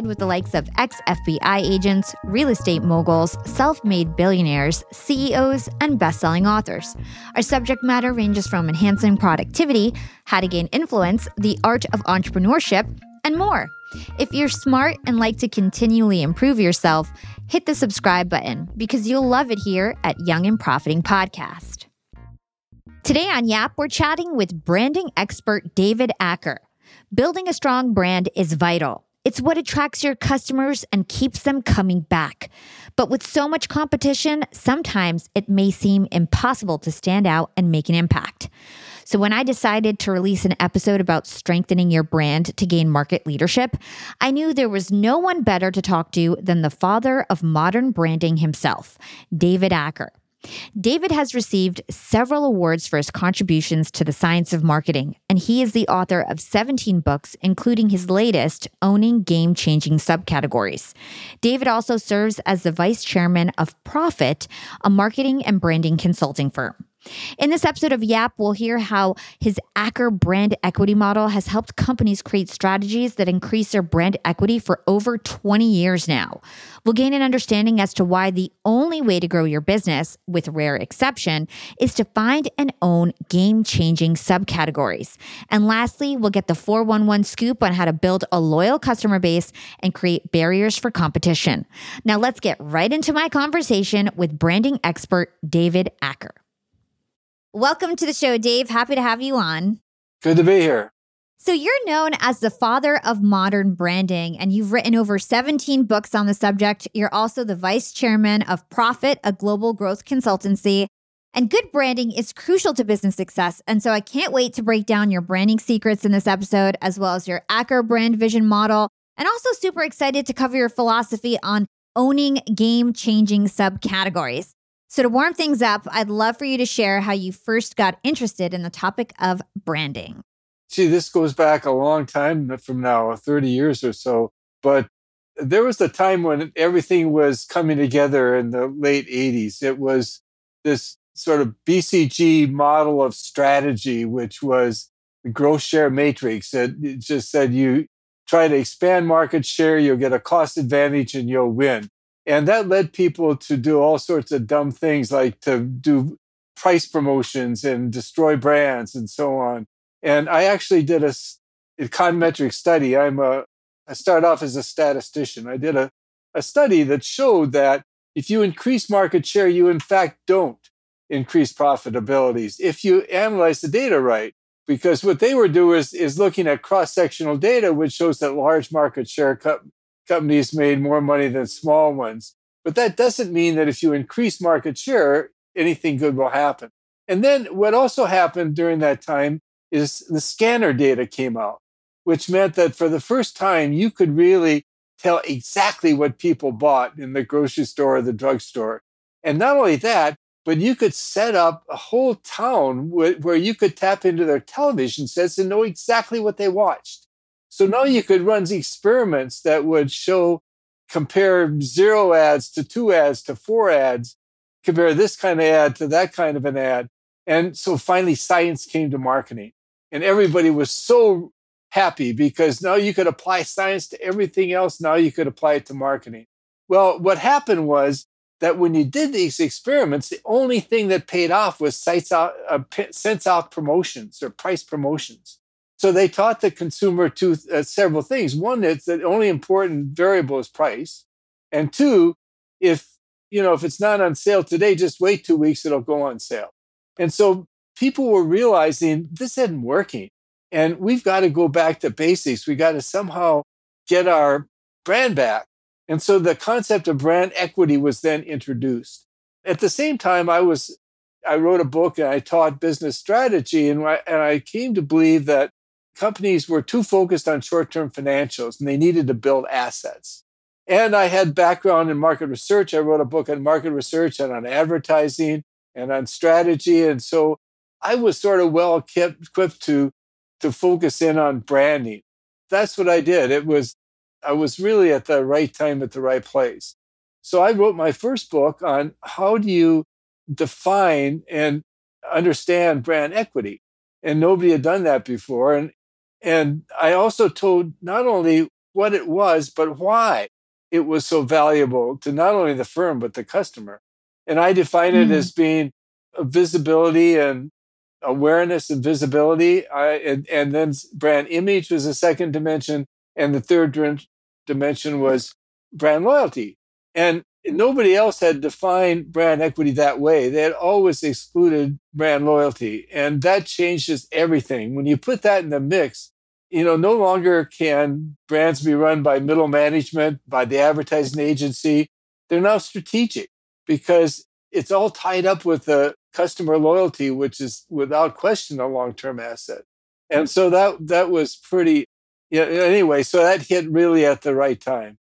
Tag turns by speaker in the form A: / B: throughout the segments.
A: with the likes of ex FBI agents, real estate moguls, self made billionaires, CEOs, and best selling authors. Our subject matter ranges from enhancing productivity, how to gain influence, the art of entrepreneurship, and more. If you're smart and like to continually improve yourself, hit the subscribe button because you'll love it here at Young and Profiting Podcast. Today on Yap, we're chatting with branding expert David Aaker. Building a strong brand is vital. It's what attracts your customers and keeps them coming back. But with so much competition, sometimes it may seem impossible to stand out and make an impact. So, when I decided to release an episode about strengthening your brand to gain market leadership, I knew there was no one better to talk to than the father of modern branding himself, David Aaker. David has received several awards for his contributions to the science of marketing, and he is the author of 17 books, including his latest, Owning Game Changing Subcategories. David also serves as the vice chairman of Prophet, a marketing and branding consulting firm. In this episode of Yap, we'll hear how his Aaker brand equity model has helped companies create strategies that increase their brand equity for over 20 years now. We'll gain an understanding as to why the only way to grow your business, with rare exception, is to find and own game changing subcategories. And lastly, we'll get the 411 scoop on how to build a loyal customer base and create barriers for competition. Now, let's get right into my conversation with branding expert David Aaker. Welcome to the show, Dave. Happy to have you on.
B: Good to be here.
A: So, you're known as the father of modern branding, and you've written over 17 books on the subject. You're also the vice chairman of Prophet, a global growth consultancy. And good branding is crucial to business success. And so, I can't wait to break down your branding secrets in this episode, as well as your Aaker brand vision model. And also, super excited to cover your philosophy on owning game changing subcategories. So, to warm things up, I'd love for you to share how you first got interested in the topic of branding.
B: See, this goes back a long time from now, 30 years or so. But there was a time when everything was coming together in the late 80s. It was this sort of BCG model of strategy, which was the growth share matrix. that just said you try to expand market share, you'll get a cost advantage, and you'll win. And that led people to do all sorts of dumb things like to do price promotions and destroy brands and so on. And I actually did a econometric study. I'm a, I started off as a statistician. I did a, a study that showed that if you increase market share, you in fact don't increase profitabilities if you analyze the data right. Because what they were doing is, is looking at cross sectional data, which shows that large market share co- companies made more money than small ones. But that doesn't mean that if you increase market share, anything good will happen. And then what also happened during that time is the scanner data came out, which meant that for the first time, you could really tell exactly what people bought in the grocery store or the drugstore. And not only that, but you could set up a whole town where you could tap into their television sets and know exactly what they watched. So now you could run experiments that would show, compare zero ads to two ads to four ads, compare this kind of ad to that kind of an ad. And so finally science came to marketing and everybody was so happy because now you could apply science to everything else. Now you could apply it to marketing. Well, what happened was that when you did these experiments, the only thing that paid off was sites out, uh, sense out promotions or price promotions. So they taught the consumer two uh, several things. One is that the only important variable is price, and two, if you know if it's not on sale today, just wait two weeks; it'll go on sale. And so people were realizing this isn't working, and we've got to go back to basics. We got to somehow get our brand back. And so the concept of brand equity was then introduced. At the same time, I was I wrote a book and I taught business strategy, and I, and I came to believe that companies were too focused on short-term financials and they needed to build assets. And I had background in market research. I wrote a book on market research and on advertising and on strategy, and so I was sort of well equipped to to focus in on branding. That's what I did. It was I was really at the right time at the right place. So I wrote my first book on how do you define and understand brand equity. And nobody had done that before. And and I also told not only what it was, but why it was so valuable to not only the firm, but the customer. And I define mm. it as being visibility and awareness and visibility. I, and, and then brand image was the second dimension. And the third dimension was brand loyalty. And nobody else had defined brand equity that way. They had always excluded brand loyalty. And that changes everything. When you put that in the mix, you know, no longer can brands be run by middle management, by the advertising agency. They're now strategic because it's all tied up with the customer loyalty, which is without question a long-term asset. And so that that was pretty yeah, anyway, so that hit really at the right time.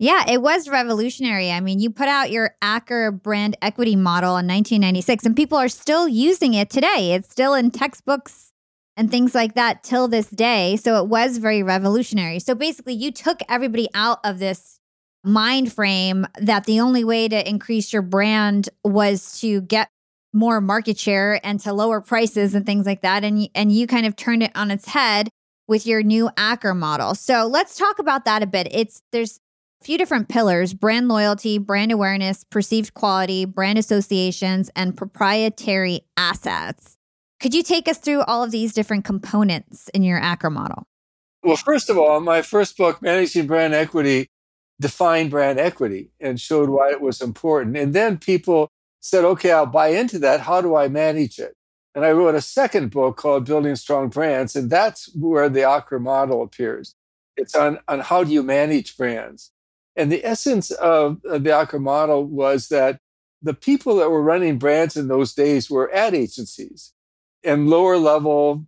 A: Yeah, it was revolutionary. I mean, you put out your Aaker brand equity model in 1996, and people are still using it today. It's still in textbooks and things like that till this day. So it was very revolutionary. So basically, you took everybody out of this mind frame that the only way to increase your brand was to get more market share and to lower prices and things like that and and you kind of turned it on its head with your new Aaker model. So let's talk about that a bit. It's there's a few different pillars brand loyalty, brand awareness, perceived quality, brand associations, and proprietary assets. Could you take us through all of these different components in your Aaker model?
B: Well, first of all, my first book, Managing Brand Equity, defined brand equity and showed why it was important. And then people said, okay, I'll buy into that. How do I manage it? And I wrote a second book called Building Strong Brands. And that's where the Aaker model appears. It's on, on how do you manage brands. And the essence of the Aaker model was that the people that were running brands in those days were ad agencies and lower level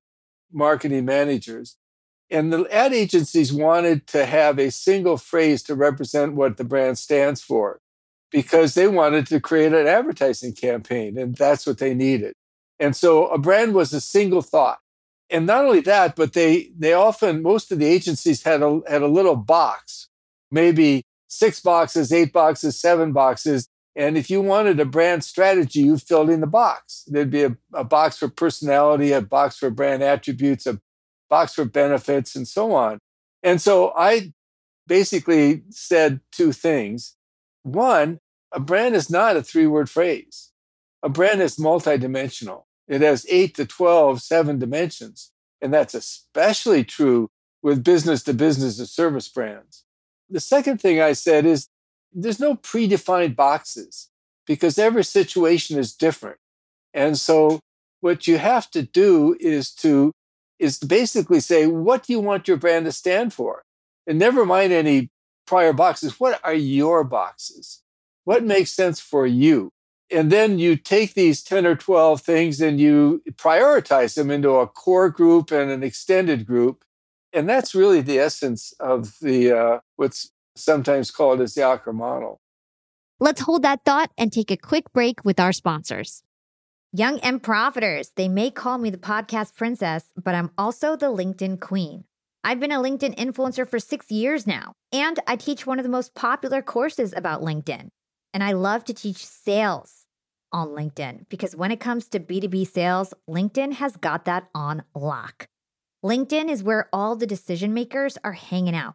B: marketing managers. And the ad agencies wanted to have a single phrase to represent what the brand stands for because they wanted to create an advertising campaign and that's what they needed. And so a brand was a single thought. And not only that, but they they often most of the agencies had a had a little box, maybe six boxes, eight boxes, seven boxes. And if you wanted a brand strategy, you filled in the box. There'd be a, a box for personality, a box for brand attributes, a box for benefits, and so on. And so I basically said two things. One, a brand is not a three word phrase. A brand is multidimensional. It has eight to 12, seven dimensions. And that's especially true with business to business and service brands. The second thing I said is there's no predefined boxes because every situation is different. And so what you have to do is to is to basically say what do you want your brand to stand for? And never mind any prior boxes. What are your boxes? What makes sense for you? and then you take these 10 or 12 things and you prioritize them into a core group and an extended group and that's really the essence of the uh, what's sometimes called as the Aaker model
A: let's hold that thought and take a quick break with our sponsors young and profiters they may call me the podcast princess but i'm also the linkedin queen I've been a LinkedIn influencer for six years now, and I teach one of the most popular courses about LinkedIn. And I love to teach sales on LinkedIn because when it comes to B2B sales, LinkedIn has got that on lock. LinkedIn is where all the decision makers are hanging out.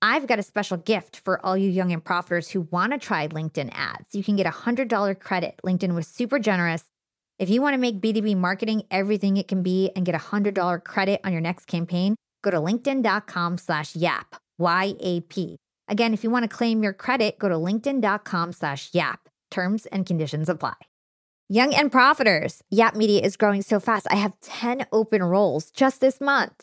A: I've got a special gift for all you young and profiters who want to try LinkedIn ads. You can get a $100 credit. LinkedIn was super generous. If you want to make B2B marketing everything it can be and get a $100 credit on your next campaign, go to linkedin.com slash yap, Y-A-P. Again, if you want to claim your credit, go to linkedin.com slash yap. Terms and conditions apply. Young and profiters, Yap Media is growing so fast. I have 10 open roles just this month.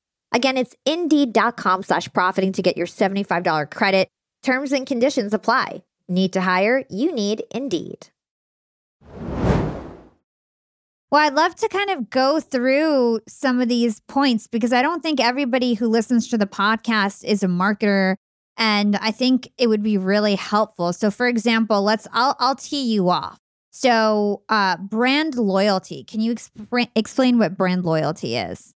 A: Again, it's indeed.com slash profiting to get your $75 credit. Terms and conditions apply. Need to hire? You need Indeed. Well, I'd love to kind of go through some of these points because I don't think everybody who listens to the podcast is a marketer. And I think it would be really helpful. So, for example, let's I'll I'll tee you off. So, uh, brand loyalty. Can you exp- explain what brand loyalty is?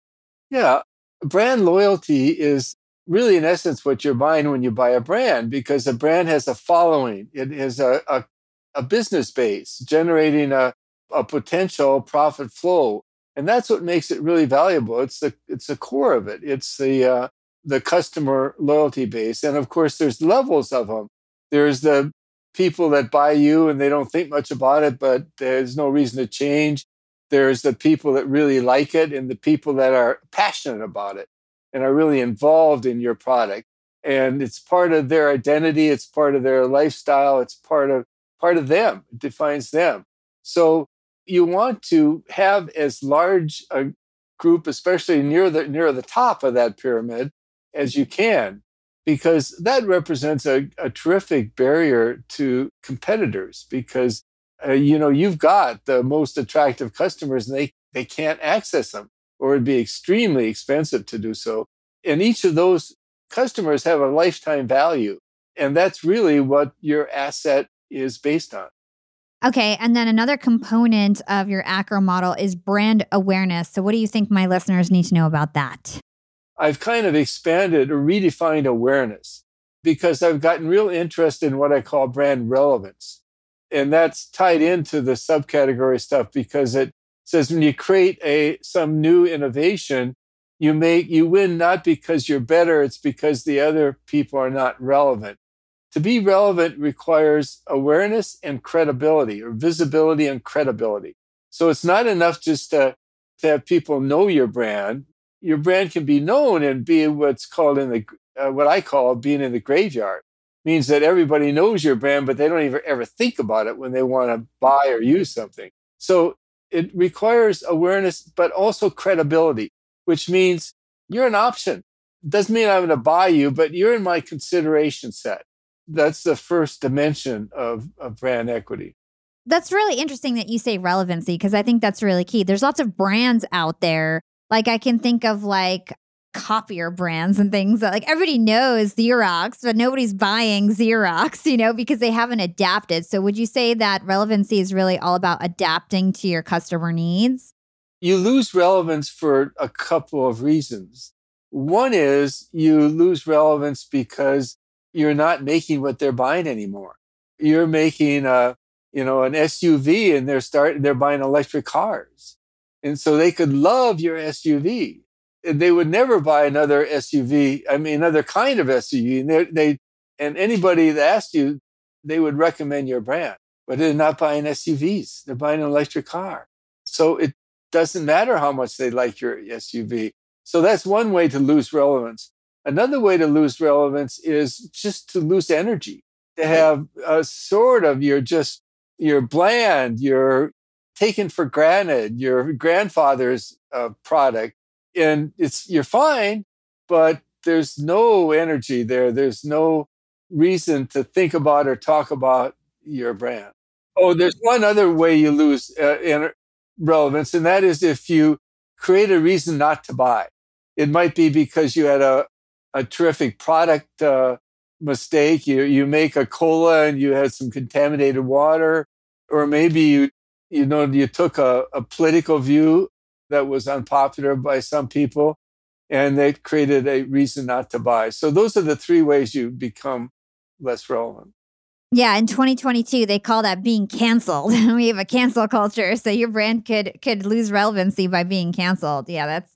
B: Yeah, brand loyalty is really, in essence, what you're buying when you buy a brand because a brand has a following. It is a, a, a business base generating a, a potential profit flow. And that's what makes it really valuable. It's the it's the core of it. It's the uh, the customer loyalty base, and of course, there's levels of them. There's the people that buy you and they don't think much about it, but there's no reason to change. There's the people that really like it and the people that are passionate about it and are really involved in your product. And it's part of their identity, it's part of their lifestyle, it's part of part of them. It defines them. So you want to have as large a group, especially near the near the top of that pyramid, as you can, because that represents a, a terrific barrier to competitors because uh, you know you've got the most attractive customers and they they can't access them or it'd be extremely expensive to do so. And each of those customers have a lifetime value and that's really what your asset is based on.
A: Okay and then another component of your Aaker model is brand awareness. So what do you think my listeners need to know about that?
B: I've kind of expanded or redefined awareness because i've gotten real interest in what i call brand relevance and that's tied into the subcategory stuff because it says when you create a some new innovation you make you win not because you're better it's because the other people are not relevant. To be relevant requires awareness and credibility or visibility and credibility. So it's not enough just to, to have people know your brand. Your brand can be known and be what's called in the uh, what i call being in the graveyard means that everybody knows your brand, but they don't even ever think about it when they want to buy or use something. So it requires awareness, but also credibility, which means you're an option. Doesn't mean I'm going to buy you, but you're in my consideration set. That's the first dimension of, of brand equity.
A: That's really interesting that you say relevancy because I think that's really key. There's lots of brands out there. Like I can think of like copier brands and things that like everybody knows Xerox, but nobody's buying Xerox, you know, because they haven't adapted. So would you say that relevancy is really all about adapting to your customer needs?
B: You lose relevance for a couple of reasons. One is you lose relevance because you're not making what they're buying anymore. You're making a, you know, an SUV and they're starting they're buying electric cars. And so they could love your SUV they would never buy another SUV. I mean, another kind of SUV. And they, they and anybody that asked you, they would recommend your brand, but they're not buying SUVs. They're buying an electric car. So it doesn't matter how much they like your SUV. So that's one way to lose relevance. Another way to lose relevance is just to lose energy, to have a sort of you're just you're bland, you're taken for granted, your grandfather's uh, product and it's you're fine, but there's no energy there. There's no reason to think about or talk about your brand. Oh, there's one other way you lose uh, relevance, and that is if you create a reason not to buy. It might be because you had a, a terrific product uh, mistake. You you make a cola and you had some contaminated water, or maybe you you know you took a, a political view that was unpopular by some people, and they created a reason not to buy. So those are the three ways you become less relevant.
A: Yeah, in 2022, they call that being canceled. we have a cancel culture, so your brand could could lose relevancy by being canceled. Yeah, that's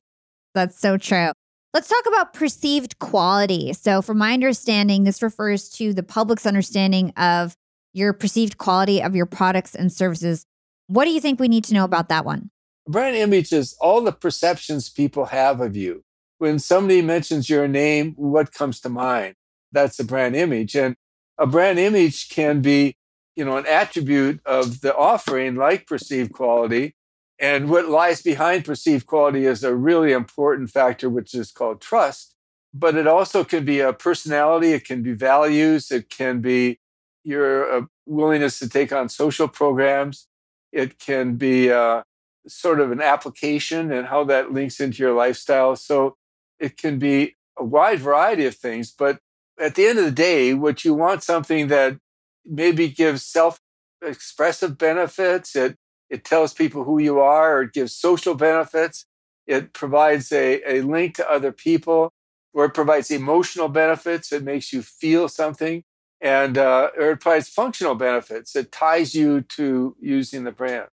A: that's so true. Let's talk about perceived quality. So, from my understanding, this refers to the public's understanding of your perceived quality of your products and services. What do you think we need to know about that one?
B: Brand image is all the perceptions people have of you. When somebody mentions your name, what comes to mind? That's a brand image. And a brand image can be, you know, an attribute of the offering like perceived quality. And what lies behind perceived quality is a really important factor, which is called trust. But it also can be a personality, it can be values, it can be your uh, willingness to take on social programs, it can be uh, sort of an application and how that links into your lifestyle. So it can be a wide variety of things. But at the end of the day, what you want something that maybe gives self expressive benefits, it, it tells people who you are, or it gives social benefits, it provides a, a link to other people, or it provides emotional benefits, it makes you feel something. And uh, or it provides functional benefits. It ties you to using the brand.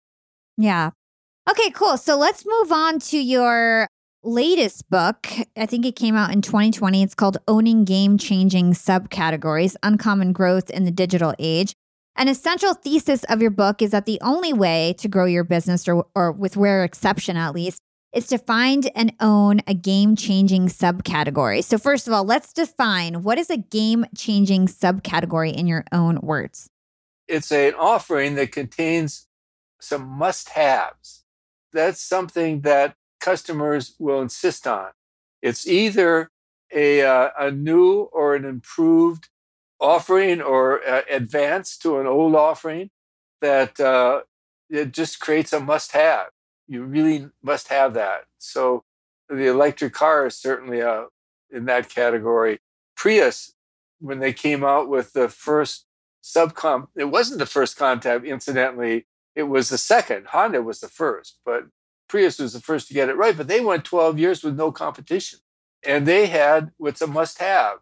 A: Yeah. Okay, cool. So let's move on to your latest book. I think it came out in 2020. It's called Owning Game Changing Subcategories Uncommon Growth in the Digital Age. An essential thesis of your book is that the only way to grow your business, or, or with rare exception at least, is to find and own a game changing subcategory. So, first of all, let's define what is a game changing subcategory in your own words?
B: It's an offering that contains some must haves that's something that customers will insist on. It's either a, uh, a new or an improved offering or uh, advance to an old offering that uh, it just creates a must have. You really must have that. So the electric car is certainly uh, in that category. Prius, when they came out with the first subcom, it wasn't the first contact, incidentally, it was the second. Honda was the first, but Prius was the first to get it right. But they went 12 years with no competition. And they had what's a must have.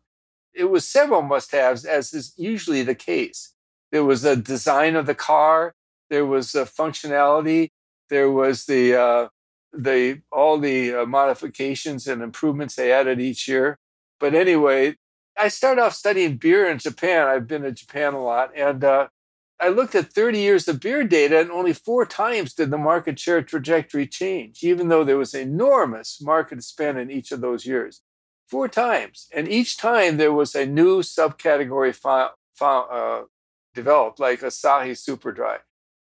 B: It was several must haves, as is usually the case. There was the design of the car, there was the functionality, there was the, uh, the all the uh, modifications and improvements they added each year. But anyway, I started off studying beer in Japan. I've been to Japan a lot, and uh, I looked at 30 years of beer data, and only four times did the market share trajectory change, even though there was enormous market spend in each of those years. four times. And each time there was a new subcategory uh, developed, like Asahi Super Dry.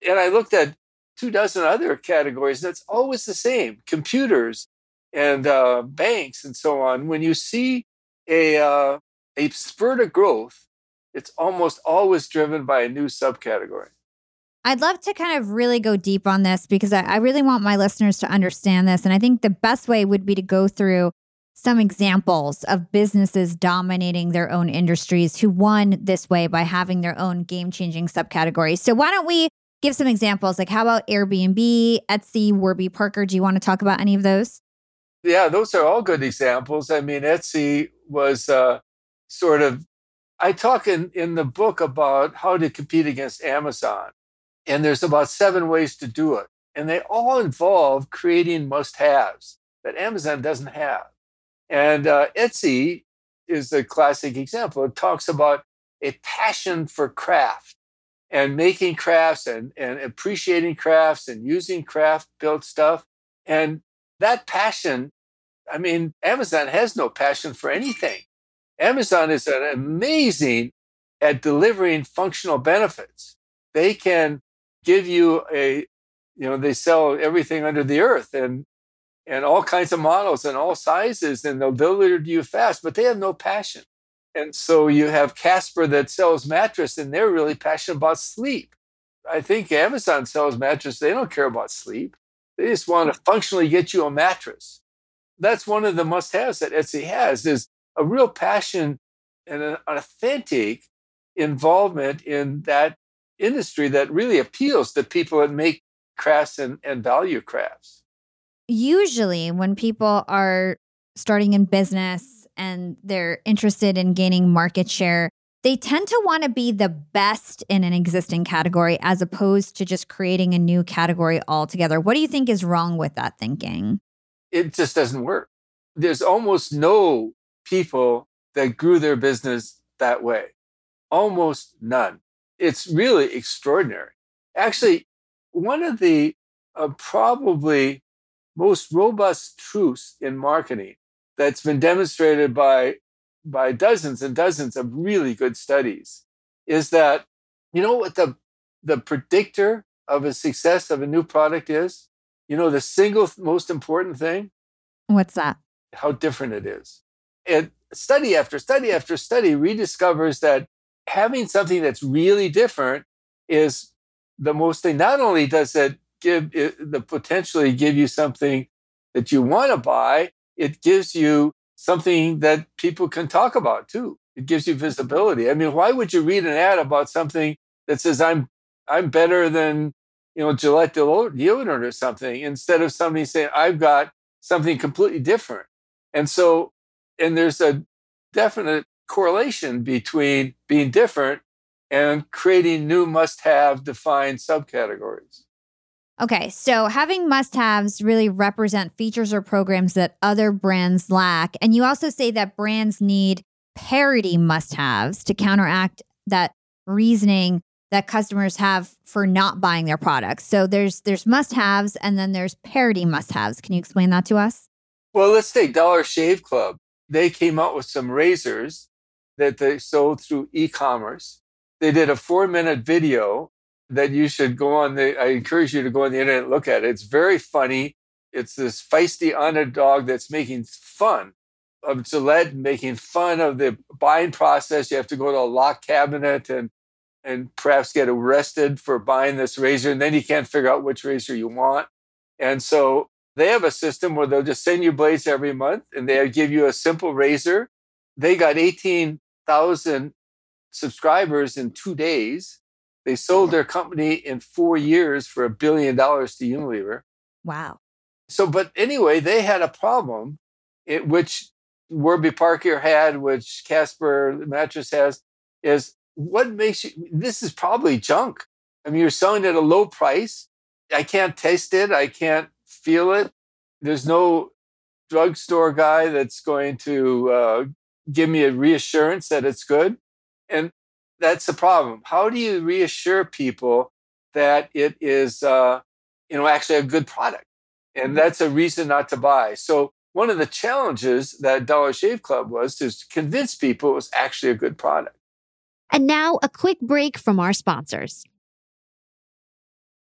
B: And I looked at two dozen other categories, it's always the same computers and uh, banks and so on. When you see a, uh, a spurt of growth, it's almost always driven by a new subcategory.
A: I'd love to kind of really go deep on this because I, I, really want my listeners to understand this. And I think the best way would be to go through some examples of businesses dominating their own industries who won this way by having their own game changing subcategories. So, why don't we give some examples? Like, how about Airbnb, Etsy, Warby Parker? Do you want to talk about any of those?
B: Yeah, those are all good examples. I mean, Etsy was uh, sort of, I talk in, in the book about how to compete against Amazon. And there's about seven ways to do it. And they all involve creating must haves that Amazon doesn't have. And uh, Etsy is a classic example. It talks about a passion for craft and making crafts and, and appreciating crafts and using craft built stuff. And that passion, I mean, Amazon has no passion for anything. Amazon is an amazing at delivering functional benefits. They can give you a, you know, they sell everything under the earth and and all kinds of models and all sizes, and they'll deliver to you fast, but they have no passion. And so you have Casper that sells mattress, and they're really passionate about sleep. I think Amazon sells mattress, they don't care about sleep. They just want to functionally get you a mattress. That's one of the must-haves that Etsy has is a real passion and an authentic involvement in that industry that really appeals to people that make crafts and, and value crafts.
A: Usually, when people are starting in business and they're interested in gaining market share, they tend to want to be the best in an existing category as opposed to just creating a new category altogether. What do you think is wrong with that thinking?
B: It just doesn't work. There's almost no people that grew their business that way, almost none. It's really extraordinary. Actually, one of the uh, probably most robust truths in marketing that's been demonstrated by by dozens and dozens of really good studies is that you know what the the predictor of a success of a new product is? You know the single most important thing?
A: What's that?
B: How different it is and study after study after study rediscovers that having something that's really different is the most thing. Not only does it give it, the potentially give you something that you want to buy, it gives you something that people can talk about too. It gives you visibility. I mean, why would you read an ad about something that says I'm I'm better than you know Gillette deodorant or something instead of somebody saying I've got something completely different? And so, and there's a definite correlation between being different and creating new must have defined subcategories.
A: Okay, so having must haves really represent features or programs that other brands lack. And you also say that brands need parity must haves to counteract that reasoning that customers have for not buying their products. So there's there's must haves and then there's parity must haves. Can you explain that to us?
B: Well, let's take Dollar Shave Club. They came out with some razors that they sold through e-commerce. They did a four-minute video that you should go on the. I encourage you to go on the internet and look at it. It's very funny. It's this feisty underdog that's making fun of Gillette, making fun of the buying process. You have to go to a lock cabinet and and perhaps get arrested for buying this razor, and then you can't figure out which razor you want. And so they have a system where they'll just send you blades every month, and they give you a simple razor. They got 18,000 subscribers in two days. They sold their company in four years for a billion dollars to Unilever.
A: Wow.
B: So, but anyway, they had a problem, it, which Warby Parker had, which Casper Mattress has, is what makes you, this is probably junk. I mean, you're selling at a low price. I can't taste it. I can't feel it. There's no drugstore guy that's going to uh, give me a reassurance that it's good. And that's the problem. How do you reassure people that it is, uh, you know, actually a good product? And mm-hmm. that's a reason not to buy. So one of the challenges that Dollar Shave Club was to convince people it was actually a good product.
A: And now a quick break from our sponsors.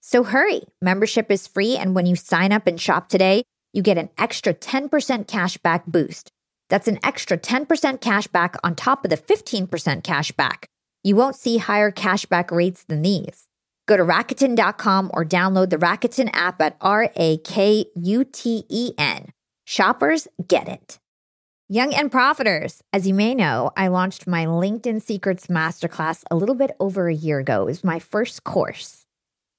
A: So hurry. Membership is free, and when you sign up and shop today, you get an extra 10% cash back boost. That's an extra 10% cash back on top of the 15% cash back. You won't see higher cashback rates than these. Go to Rakuten.com or download the Rakuten app at R A K U T E N. Shoppers get it. Young and Profiters, as you may know, I launched my LinkedIn Secrets Masterclass a little bit over a year ago. It was my first course.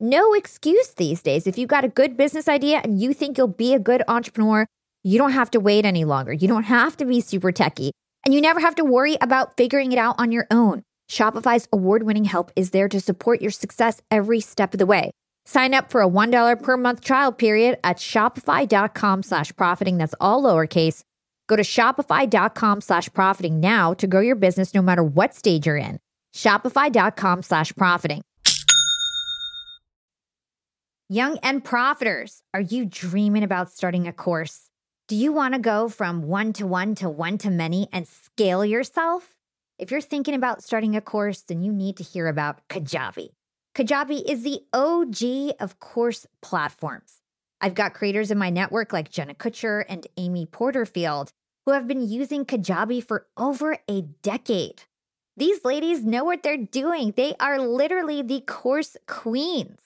A: no excuse these days. If you've got a good business idea and you think you'll be a good entrepreneur, you don't have to wait any longer. You don't have to be super techy. And you never have to worry about figuring it out on your own. Shopify's award winning help is there to support your success every step of the way. Sign up for a $1 per month trial period at shopify.com slash profiting. That's all lowercase. Go to shopify.com slash profiting now to grow your business no matter what stage you're in. Shopify.com slash profiting. Young and profiters, are you dreaming about starting a course? Do you want to go from one to one to one to many and scale yourself? If you're thinking about starting a course, then you need to hear about Kajabi. Kajabi is the OG of course platforms. I've got creators in my network like Jenna Kutcher and Amy Porterfield who have been using Kajabi for over a decade. These ladies know what they're doing. They are literally the course queens.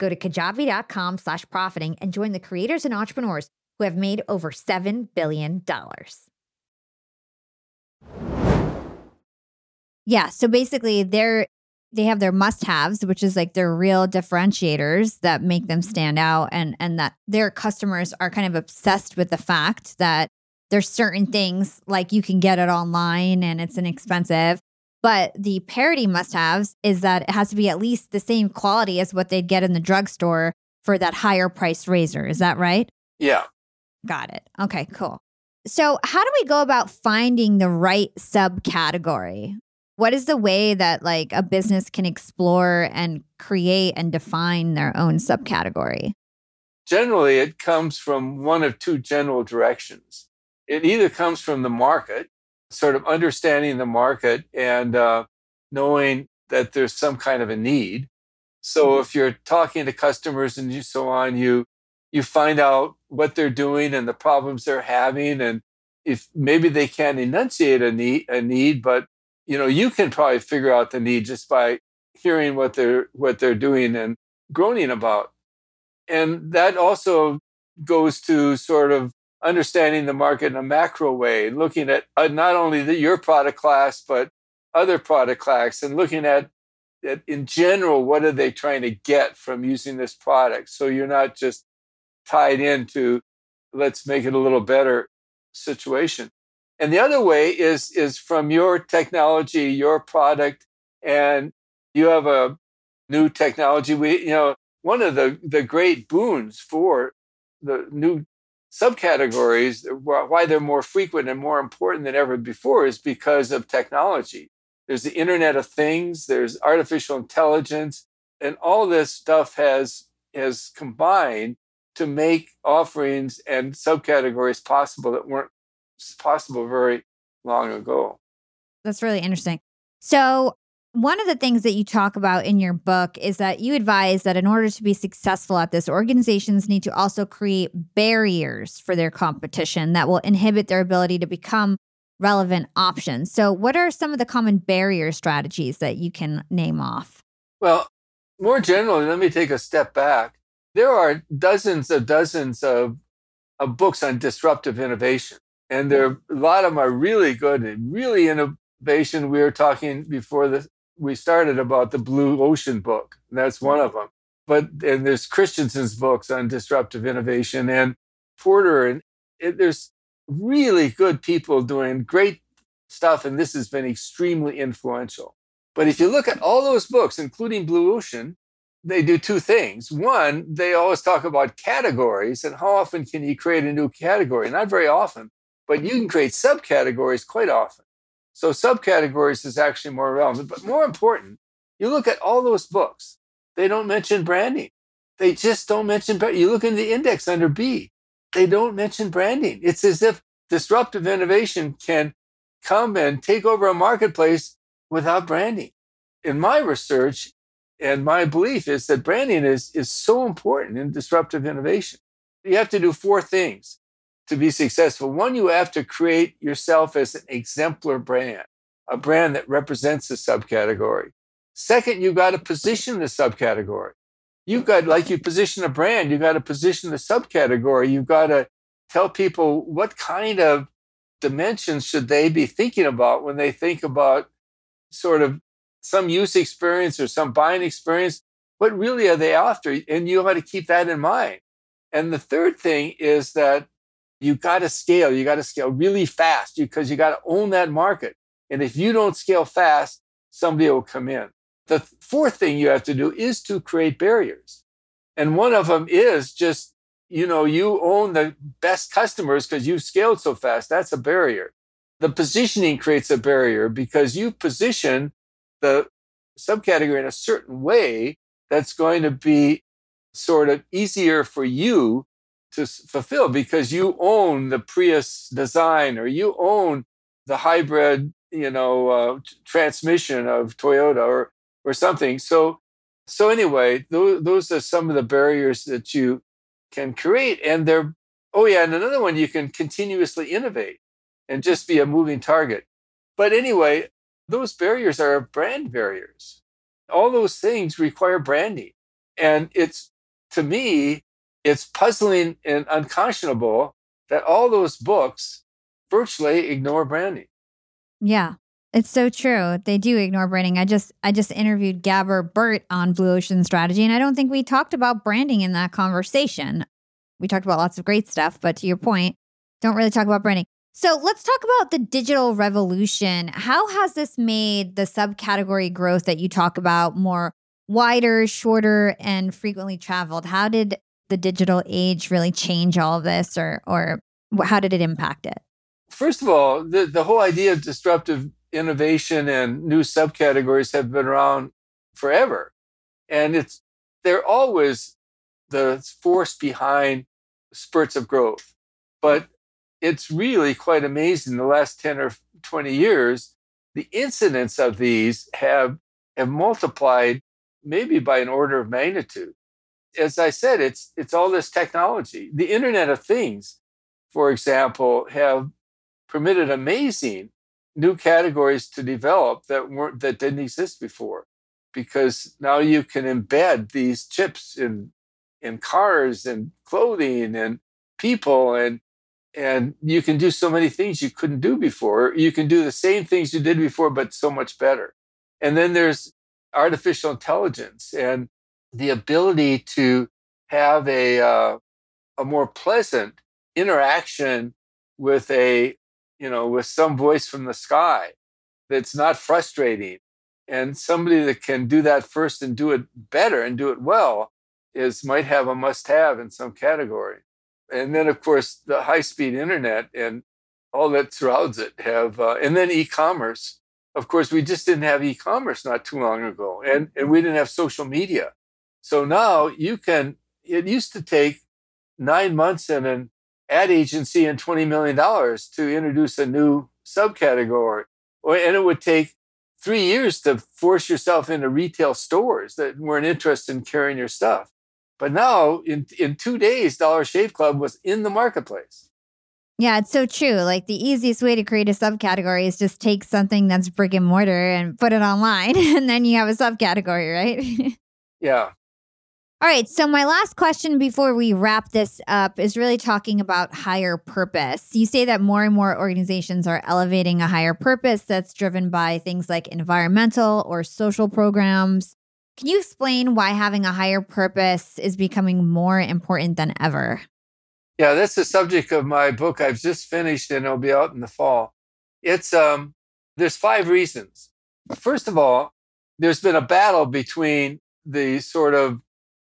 A: Go to kajabi.com slash profiting and join the creators and entrepreneurs who have made over $7 billion. Yeah. So basically they're they have their must-haves, which is like their real differentiators that make them mm-hmm. stand out and and that their customers are kind of obsessed with the fact that there's certain things like you can get it online and it's inexpensive. But the parity must haves is that it has to be at least the same quality as what they'd get in the drugstore for that higher priced razor. Is that right?
B: Yeah.
A: Got it. Okay, cool. So, how do we go about finding the right subcategory? What is the way that like a business can explore and create and define their own subcategory?
B: Generally, it comes from one of two general directions it either comes from the market, sort of understanding the market and uh, knowing that there's some kind of a need. So mm-hmm. if you're talking to customers and you so on, you you find out what they're doing and the problems they're having, and if maybe they can't enunciate a need, a need, but you know you can probably figure out the need just by hearing what they're what they're doing and groaning about, and that also goes to sort of understanding the market in a macro way, and looking at uh, not only the, your product class, but other product class, and looking at, at in general, what are they trying to get from using this product? So you're not just tied into let's make it a little better situation. And the other way is is from your technology, your product, and you have a new technology. We, you know, one of the the great boons for the new subcategories, uh, why they're more frequent and more important than ever before is because of technology. There's the Internet of Things, there's artificial intelligence, and all this stuff has has combined to make offerings and subcategories possible that weren't possible very long ago.
A: That's really interesting. So, one of the things that you talk about in your book is that you advise that in order to be successful at this, organizations need to also create barriers for their competition that will inhibit their ability to become relevant options. So, what are some of the common barrier strategies that you can name off?
B: Well, more generally, let me take a step back. There are dozens of dozens of, of books on disruptive innovation, and there a lot of them are really good and really innovation. We were talking before this we started about the Blue Ocean book. That's one of them. But and there's Christensen's books on disruptive innovation and Porter, and it, there's really good people doing great stuff, and this has been extremely influential. But if you look at all those books, including Blue Ocean, they do two things. One, they always talk about categories and how often can you create a new category? Not very often, but you can create subcategories quite often. So subcategories is actually more relevant. But more important, you look at all those books, they don't mention branding. They just don't mention branding. You look in the index under B, they don't mention branding. It's as if disruptive innovation can come and take over a marketplace without branding. In my research and my belief is that branding is, is so important in disruptive innovation. You have to do four things to be successful. One, you have to create yourself as an exemplar brand, a brand that represents the subcategory. Second, you've got to position the subcategory. You've got, like you position a brand, you've got to position the subcategory. You've got to tell people what kind of dimensions should they be thinking about when they think about sort of some use experience or some buying experience. what really are they after? And you got to keep that in mind. And the third thing is that you got to scale. You got to scale really fast because you got to own that market. And if you don't scale fast, somebody will come in. The fourth thing you have to do is to create barriers. And one of them is just, you know, you own the best customers because you've scaled so fast. That's a barrier. The positioning creates a barrier because you position the subcategory in a certain way that's going to be sort of easier for you to fulfill because you own the Prius design or you own the hybrid, you know, uh, transmission of Toyota or or something. So so anyway, those, those are some of the barriers that you can create, and they're oh yeah, and another one you can continuously innovate and just be a moving target. But anyway, those barriers are brand barriers. All those things require branding, and it's to me it's puzzling and unconscionable that all those books virtually ignore branding.
A: Yeah. It's so true. They do ignore branding. I just I just interviewed Gabor Burt on Blue Ocean Strategy and I don't think we talked about branding in that conversation. We talked about lots of great stuff, but to your point, don't really talk about branding. So, let's talk about the digital revolution. How has this made the subcategory growth that you talk about more wider, shorter, and frequently traveled? How did the digital age really change all this or or how did it impact it?
B: First of all, the, the whole idea of disruptive innovation and new subcategories have been around forever. And it's they're always the force behind spurts of growth. But it's really quite amazing the last 10 or 20 years, the incidence of these have have multiplied maybe by an order of magnitude as I said, it's it's all this technology. The Internet of Things, for example, have permitted amazing new categories to develop that weren't that didn't exist before. Because now you can embed these chips in in cars and clothing and people and and you can do so many things you couldn't do before. You can do the same things you did before, but so much better. And then there's artificial intelligence and the ability to have a uh, a more pleasant interaction with a you know with some voice from the sky that's not frustrating. And somebody that can do that first and do it better and do it well is might have a must have in some category. And then of course the high speed internet and all that surrounds it have uh, and then e-commerce. Of course we just didn't have e-commerce not too long ago and, and we didn't have social media so now you can, it used to take nine months in an ad agency and $20 million to introduce a new subcategory. And it would take three years to force yourself into retail stores that weren't interested in carrying your stuff. But now, in, in two days, Dollar Shave Club was in the marketplace.
A: Yeah, it's so true. Like the easiest way to create a subcategory is just take something that's brick and mortar and put it online, and then you have a subcategory, right?
B: yeah.
A: All right. So, my last question before we wrap this up is really talking about higher purpose. You say that more and more organizations are elevating a higher purpose that's driven by things like environmental or social programs. Can you explain why having a higher purpose is becoming more important than ever?
B: Yeah, that's the subject of my book I've just finished and it'll be out in the fall. It's um there's five reasons. First of all, there's been a battle between the sort of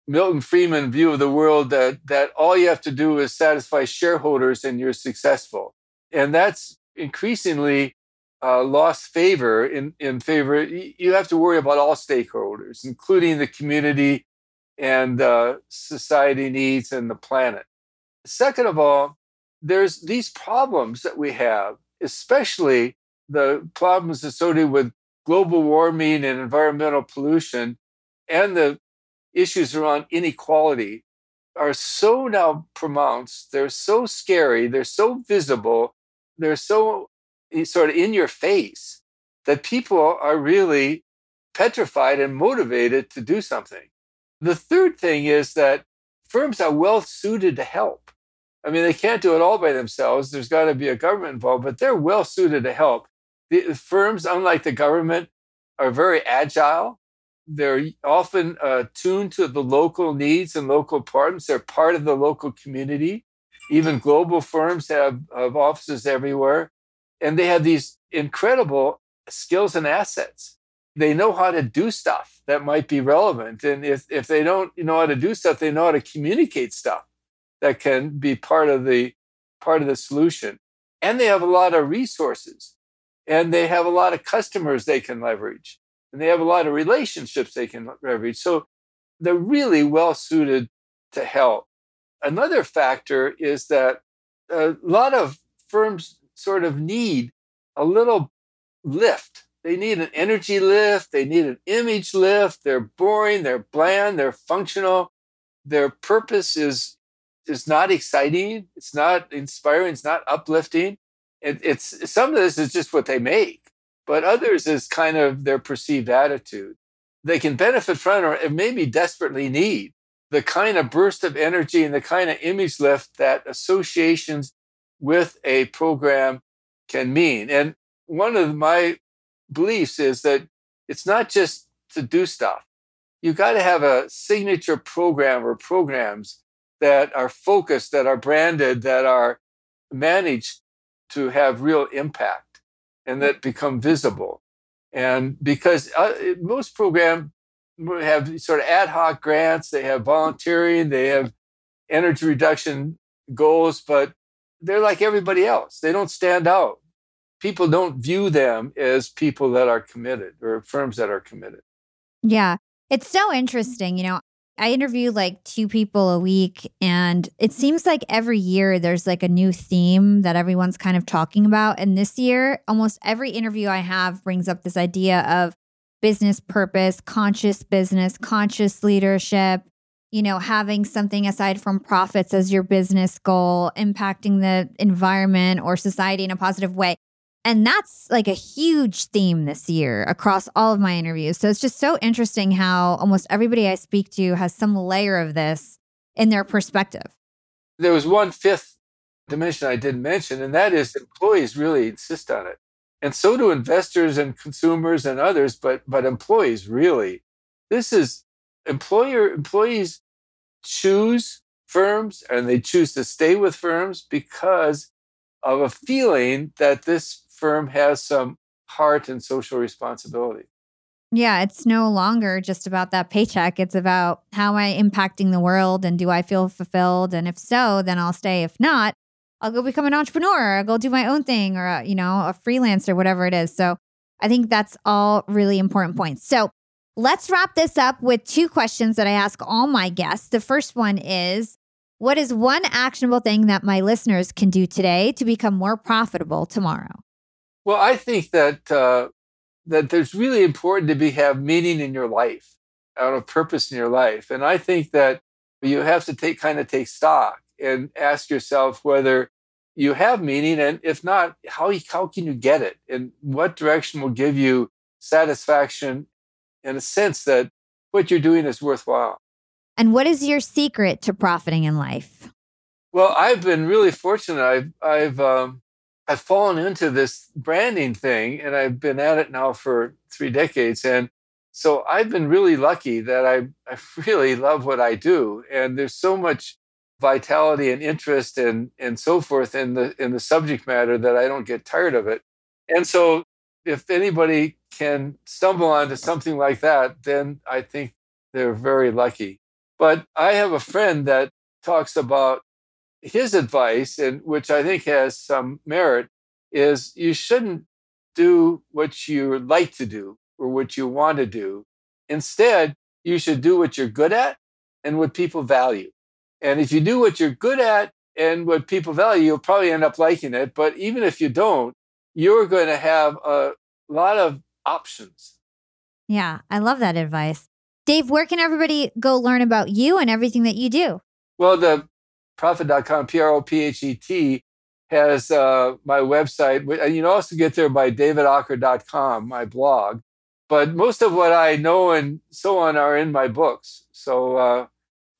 B: Milton Friedman view of the world that that all you have to do is satisfy shareholders and you're successful, and that's increasingly uh, lost favor in in favor. You have to worry about all stakeholders, including the community and uh, society needs and the planet. Second of all, there's these problems that we have, especially the problems associated with global warming and environmental pollution and the issues around inequality are so now pronounced, they're so scary, they're so visible, they're so eh, sort of in your face that people are really petrified and motivated to do something. The third thing is that firms are well suited to help. I mean, they can't do it all by themselves. There's got to be a government involved, but they're well suited to help. The firms, unlike the government, are very agile they're often uh, tuned to the local needs and local problems. They're part of the local community. Even global firms have, have offices everywhere. And they have these incredible skills and assets. They know how to do stuff that might be relevant. And if, if they don't know how to do stuff, they know how to communicate stuff that can be part of the part of the solution. And they have a lot of resources and they have a lot of customers they can leverage and they have a lot of relationships they can leverage. So they're really well suited to help. Another factor is that a lot of firms sort of need a little lift. They need an energy lift, they need an image lift. They're boring, they're bland, they're functional. Their purpose is is not exciting, it's not inspiring, it's not uplifting. It, it's some of this is just what they make but others is kind of their perceived attitude. They can benefit from or maybe desperately need the kind of burst of energy and the kind of image lift that associations with a program can mean. And one of my beliefs is that it's not just to do stuff. You got to have a signature program or programs that are focused, that are branded, that are managed to have real impact and that become visible. And because uh, most programs have sort of ad hoc grants, they have volunteering, they have energy reduction goals, but they're like everybody else. They don't stand out. People don't view them as people that are committed or firms that are committed.
A: Yeah. It's so interesting. You know, I interview like two people a week, and it seems like every year there's like a new theme that everyone's kind of talking about. And this year, almost every interview I have brings up this idea of business purpose, conscious business, conscious leadership, you know, having something aside from profits as your business goal, impacting the environment or society in a positive way. And that's like a huge theme this year across all of my interviews. So it's just so interesting how almost everybody I speak to has some layer of this in their perspective.
B: There was one fifth dimension I didn't mention, and that is employees really insist on it. And so do investors and consumers and others, but but employees really. This is employer employees choose firms and they choose to stay with firms because of a feeling that this firm has some heart and social responsibility.
A: Yeah, it's no longer just about that paycheck. It's about how am I impacting the world and do I feel fulfilled? And if so, then I'll stay. If not, I'll go become an entrepreneur, I'll go do my own thing or, a, you know, a freelancer, whatever it is. So I think that's all really important points. So let's wrap this up with two questions that I ask all my guests. The first one is What is one actionable thing that my listeners can do today to become more profitable tomorrow?
B: Well, I think that uh, that there's really important to be have meaning in your life, out of purpose in your life, and I think that you have to take kind of take stock and ask yourself whether you have meaning, and if not, how how can you get it, and what direction will give you satisfaction, in a sense that what you're doing is worthwhile.
A: And what is your secret to profiting in life?
B: Well, I've been really fortunate. I've I've um, I've fallen into this branding thing and I've been at it now for three decades. And so I've been really lucky that I, I really love what I do. And there's so much vitality and interest and, and so forth in the, in the subject matter that I don't get tired of it. And so if anybody can stumble onto something like that, then I think they're very lucky. But I have a friend that talks about his advice, and which I think has some merit, is you shouldn't do what you like to do or what you want to do. Instead, you should do what you're good at and what people value. And if you do what you're good at and what people value, you'll probably end up liking it. But even if you don't, you're going to have a lot of options.
A: Yeah, I love that advice. Dave, where can everybody go learn about you and everything that you do?
B: Well, the prophet.com, P R O P H E T, has uh, my website. And you can also get there by davidaaker.com, my blog. But most of what I know and so on are in my books. So uh,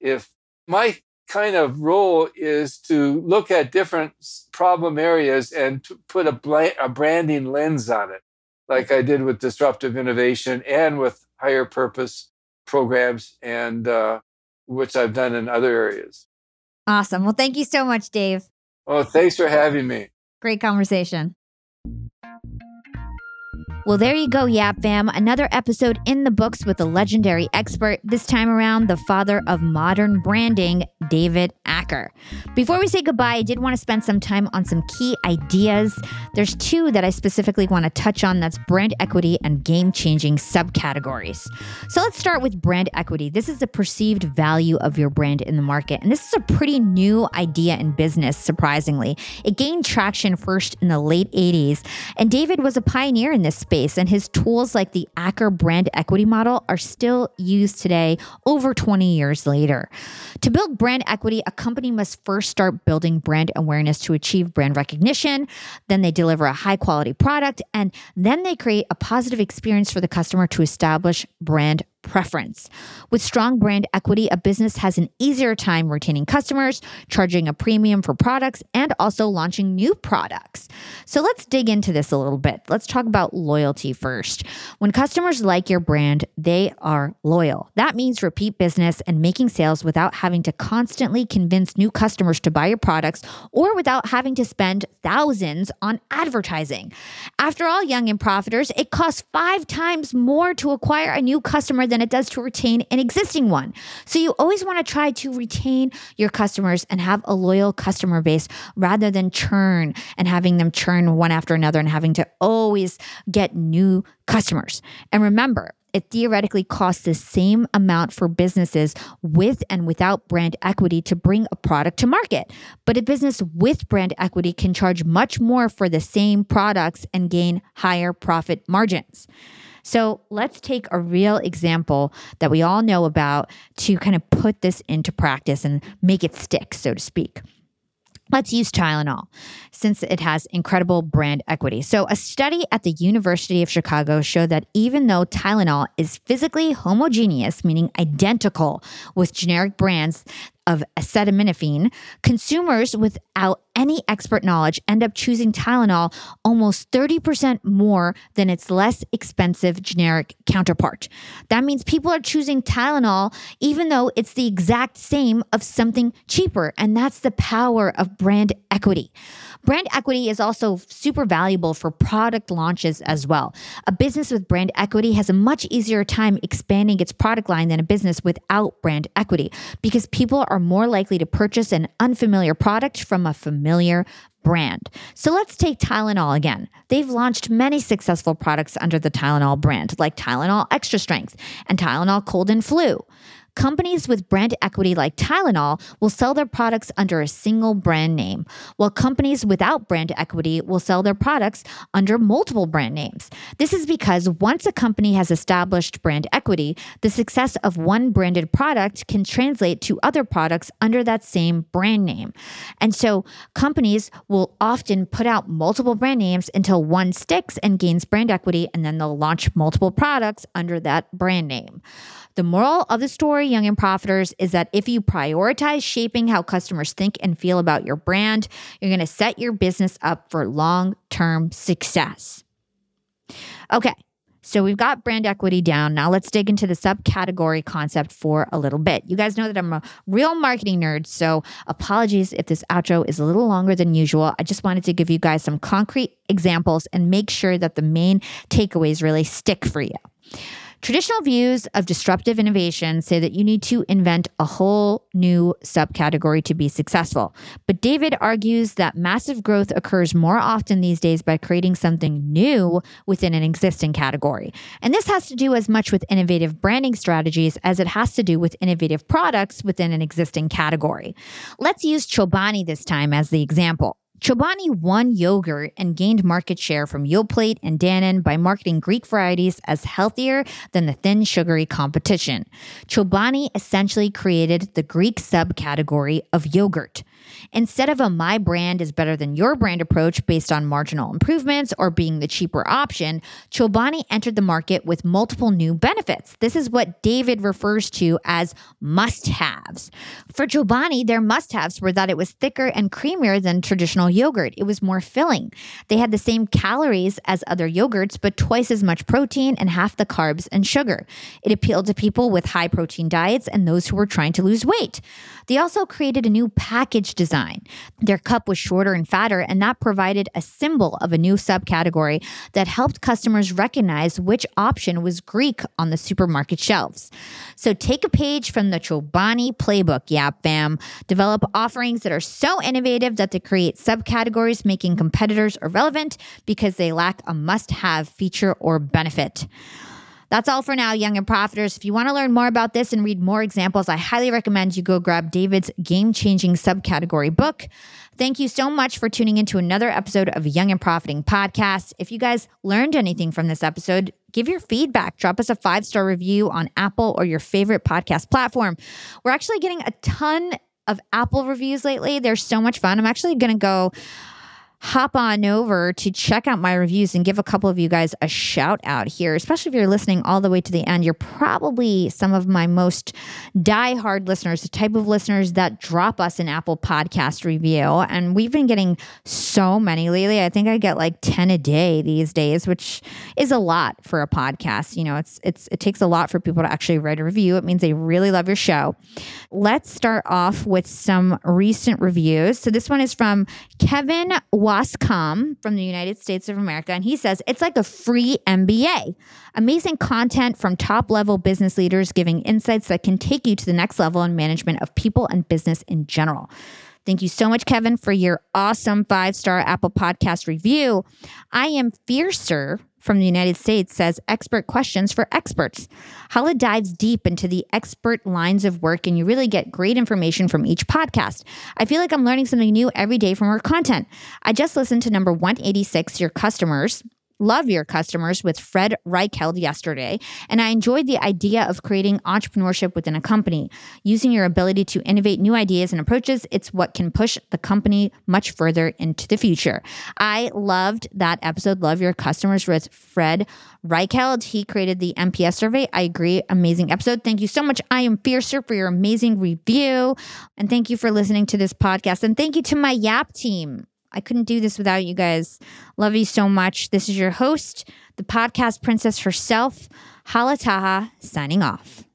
B: if my kind of role is to look at different problem areas and to put a, bla- a branding lens on it, like I did with disruptive innovation and with higher purpose programs, and uh, which I've done in other areas.
A: Awesome. Well, thank you so much, Dave.
B: Oh, thanks for having me.
A: Great conversation. Well, there you go, Yap Fam. Another episode in the books with a legendary expert, this time around the father of modern branding, David Aaker. Before we say goodbye, I did want to spend some time on some key ideas. There's two that I specifically want to touch on that's brand equity and game changing subcategories. So let's start with brand equity. This is the perceived value of your brand in the market. And this is a pretty new idea in business, surprisingly. It gained traction first in the late 80s, and David was a pioneer in this space space, and his tools like the Aaker brand equity model are still used today, over 20 years later. To build brand equity, a company must first start building brand awareness to achieve brand recognition. Then they deliver a high quality product, and then they create a positive experience for the customer to establish brand preference. With strong brand equity, a business has an easier time retaining customers, charging a premium for products, and also launching new products. So let's dig into this a little bit. Let's talk about loyalty first. When customers like your brand, they are loyal. That means repeat business and making sales without having to constantly convince new customers to buy your products or without having to spend thousands on advertising. After all, young and profiters, it costs five times more to acquire a new customer than than it does to retain an existing one. So you always want to try to retain your customers and have a loyal customer base rather than churn and having them churn one after another and having to always get new customers. And remember, it theoretically costs the same amount for businesses with and without brand equity to bring a product to market. But a business with brand equity can charge much more for the same products and gain higher profit margins. So let's take a real example that we all know about to kind of put this into practice and make it stick, so to speak. Let's use Tylenol since it has incredible brand equity. So, a study at the University of Chicago showed that even though Tylenol is physically homogeneous, meaning identical with generic brands of acetaminophen, consumers without any expert knowledge end up choosing Tylenol almost 30% more than its less expensive generic counterpart. That means people are choosing Tylenol even though it's the exact same of something cheaper. And that's the power of brand equity. Brand equity is also super valuable for product launches as well. A business with brand equity has a much easier time expanding its product line than a business without brand equity because people are more likely to purchase an unfamiliar product from a familiar brand. So let's take Tylenol again. They've launched many successful products under the Tylenol brand, like Tylenol Extra Strength and Tylenol Cold and Flu. Companies with brand equity like Tylenol will sell their products under a single brand name, while companies without brand equity will sell their products under multiple brand names. This is because once a company has established brand equity, the success of one branded product can translate to other products under that same brand name. And so companies will often put out multiple brand names until one sticks and gains brand equity, and then they'll launch multiple products under that brand name. The moral of the story, Young and Profiters, is that if you prioritize shaping how customers think and feel about your brand, you're going to set your business up for long term success. Okay. So we've got brand equity down. Now let's dig into the subcategory concept for a little bit. You guys know that I'm a real marketing nerd, so apologies if this outro is a little longer than usual. I just wanted to give you guys some concrete examples and make sure that the main takeaways really stick for you. Traditional views of disruptive innovation say that you need to invent a whole new subcategory to be successful. But David argues that massive growth occurs more often these days by creating something new within an existing category. And this has to do as much with innovative branding strategies as it has to do with innovative products within an existing category. Let's use Chobani this time as the example. Chobani won yogurt and gained market share from Yoplait and Dannon by marketing Greek varieties as healthier than the thin sugary competition. Chobani essentially created the Greek subcategory of yogurt. Instead of a my brand is better than your brand approach based on marginal improvements or being the cheaper option, Chobani entered the market with multiple new benefits. This is what David refers to as must haves. For Chobani, their must haves were that it was thicker and creamier than traditional yogurt. It was more filling. They had the same calories as other yogurts, but twice as much protein and half the carbs and sugar. It appealed to people with high protein diets and those who were trying to lose weight. They also created a new package design. Their cup was shorter and fatter, and that provided a symbol of a new subcategory that helped customers recognize which option was Greek on the supermarket shelves. So take a page from the Chobani playbook, Yap Fam. Develop offerings that are so innovative that they create subcategories, making competitors irrelevant because they lack a must have feature or benefit. That's all for now, young and profiters. If you want to learn more about this and read more examples, I highly recommend you go grab David's game changing subcategory book. Thank you so much for tuning into another episode of Young and Profiting Podcast. If you guys learned anything from this episode, give your feedback. Drop us a five star review on Apple or your favorite podcast platform. We're actually getting a ton of Apple reviews lately. They're so much fun. I'm actually going to go hop on over to check out my reviews and give a couple of you guys a shout out here, especially if you're listening all the way to the end. You're probably some of my most die-hard listeners, the type of listeners that drop us an Apple podcast review. And we've been getting so many lately. I think I get like 10 a day these days, which is a lot for a podcast. You know, it's it's it takes a lot for people to actually write a review. It means they really love your show. Let's start off with some recent reviews. So this one is from Kevin Wascom from the United States of America, and he says it's like a free MBA. Amazing content from top level business leaders giving insights that can take you to the next level in management of people and business in general. Thank you so much, Kevin, for your awesome five star Apple Podcast review. I am fiercer from the United States says expert questions for experts. Hala dives deep into the expert lines of work, and you really get great information from each podcast. I feel like I'm learning something new every day from her content. I just listened to number 186, Your Customers, Love Your Customers with Fred Reichheld yesterday, and I enjoyed the idea of creating entrepreneurship within a company. Using your ability to innovate new ideas and approaches, it's what can push the company much further into the future. I loved that episode, Love Your Customers with Fred Reichheld. He created the NPS survey. I agree. Amazing episode. Thank you so much. I am Fiercer for your amazing review. And thank you for listening to this podcast. And thank you to my Yap team. I couldn't do this without you guys. Love you so much. This is your host, the podcast princess herself, Hala Taha, signing off.